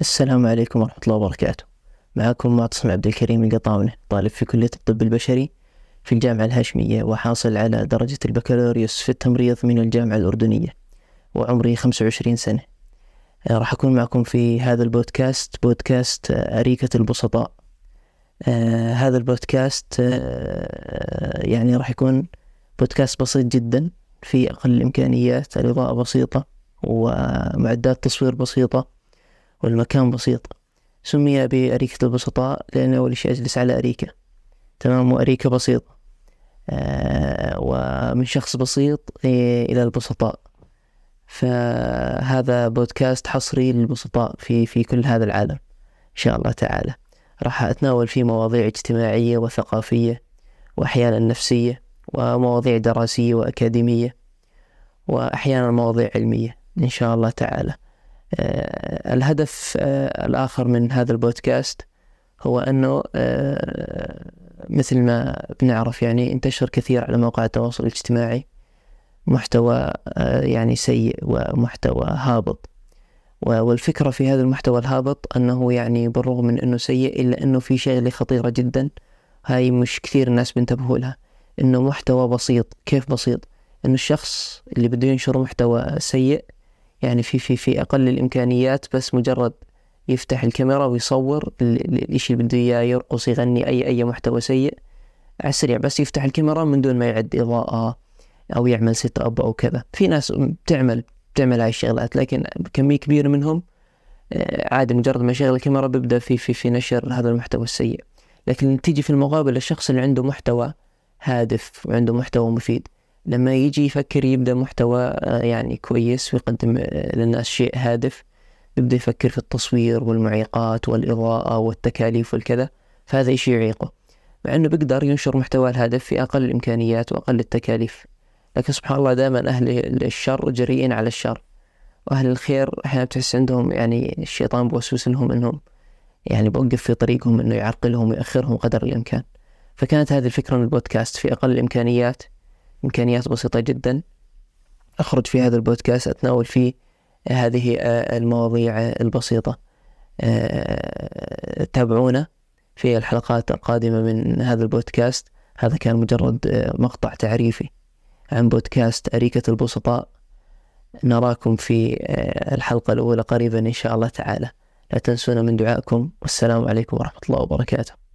السلام عليكم ورحمة الله وبركاته. معكم معتصم عبد الكريم القطاونة طالب في كلية الطب البشري في الجامعة الهاشمية وحاصل على درجة البكالوريوس في التمريض من الجامعة الأردنية وعمري 25 سنة. آه، راح أكون معكم في هذا البودكاست بودكاست آه، أريكة البسطاء. آه هذا البودكاست يعني راح يكون بودكاست بسيط جدا في أقل الإمكانيات الإضاءة بسيطة ومعدات تصوير بسيطة والمكان بسيط. سمي بأريكة البسطاء لأنه أول شيء أجلس على أريكة. تمام وأريكة بسيطة آه ومن شخص بسيط إلى البسطاء. فهذا بودكاست حصري للبسطاء في في كل هذا العالم. إن شاء الله تعالى. راح أتناول فيه مواضيع اجتماعية وثقافية وأحيانا نفسية ومواضيع دراسية وأكاديمية وأحيانا مواضيع علمية. إن شاء الله تعالى. الهدف آه، الآخر من هذا البودكاست هو أنه آه، مثل ما بنعرف يعني انتشر كثير على مواقع التواصل الاجتماعي محتوى يعني سيء ومحتوى هابط. والفكرة في هذا المحتوى الهابط أنه يعني بالرغم من أنه سيء إلا أنه في شغلة خطيرة جدا هاي مش كثير الناس بينتبهوا لها أنه محتوى بسيط. كيف بسيط؟ أنه الشخص اللي بده ينشر محتوى سيء يعني في في في أقل الإمكانيات بس مجرد يفتح الكاميرا ويصور الإشي اللي بده إياه يرقص يغني أي أي محتوى سيء على السريع بس يفتح الكاميرا من دون ما يعد إضاءة أو يعمل setup أو كذا. في ناس بتعمل بتعمل هاي الشغلات لكن كمية كبيرة منهم آه، عادي مجرد ما يشغل الكاميرا بيبدأ في في في نشر هذا المحتوى السيء. لكن تيجي في المقابل الشخص اللي عنده محتوى هادف وعنده محتوى مفيد لما يجي يفكر يبدأ محتوى آه، يعني كويس ويقدم آه، للناس شيء هادف يبدأ يفكر في التصوير والمعيقات والإضاءة والتكاليف والكذا فهذا إشي يعيقه مع أنه بيقدر ينشر محتوى الهدف في أقل الإمكانيات وأقل التكاليف. لكن سبحان الله دائما أهل الشر جريئين على الشر. وأهل الخير أحيانا بتحس عندهم يعني الشيطان بوسوس لهم أنهم يعني بوقف في طريقهم أنه يعرقلهم ويأخرهم قدر الإمكان. فكانت هذه الفكرة من البودكاست. في أقل الإمكانيات إمكانيات بسيطة جدا. أخرج في هذا البودكاست أتناول فيه هذه آه، المواضيع البسيطة آه، تابعونا في الحلقات القادمة من هذا البودكاست. هذا كان مجرد آه، مقطع تعريفي عن بودكاست أريكة البسطاء. نراكم في الحلقة الأولى قريبا إن شاء الله تعالى. لا تنسونا من دعائكم. والسلام عليكم ورحمة الله وبركاته.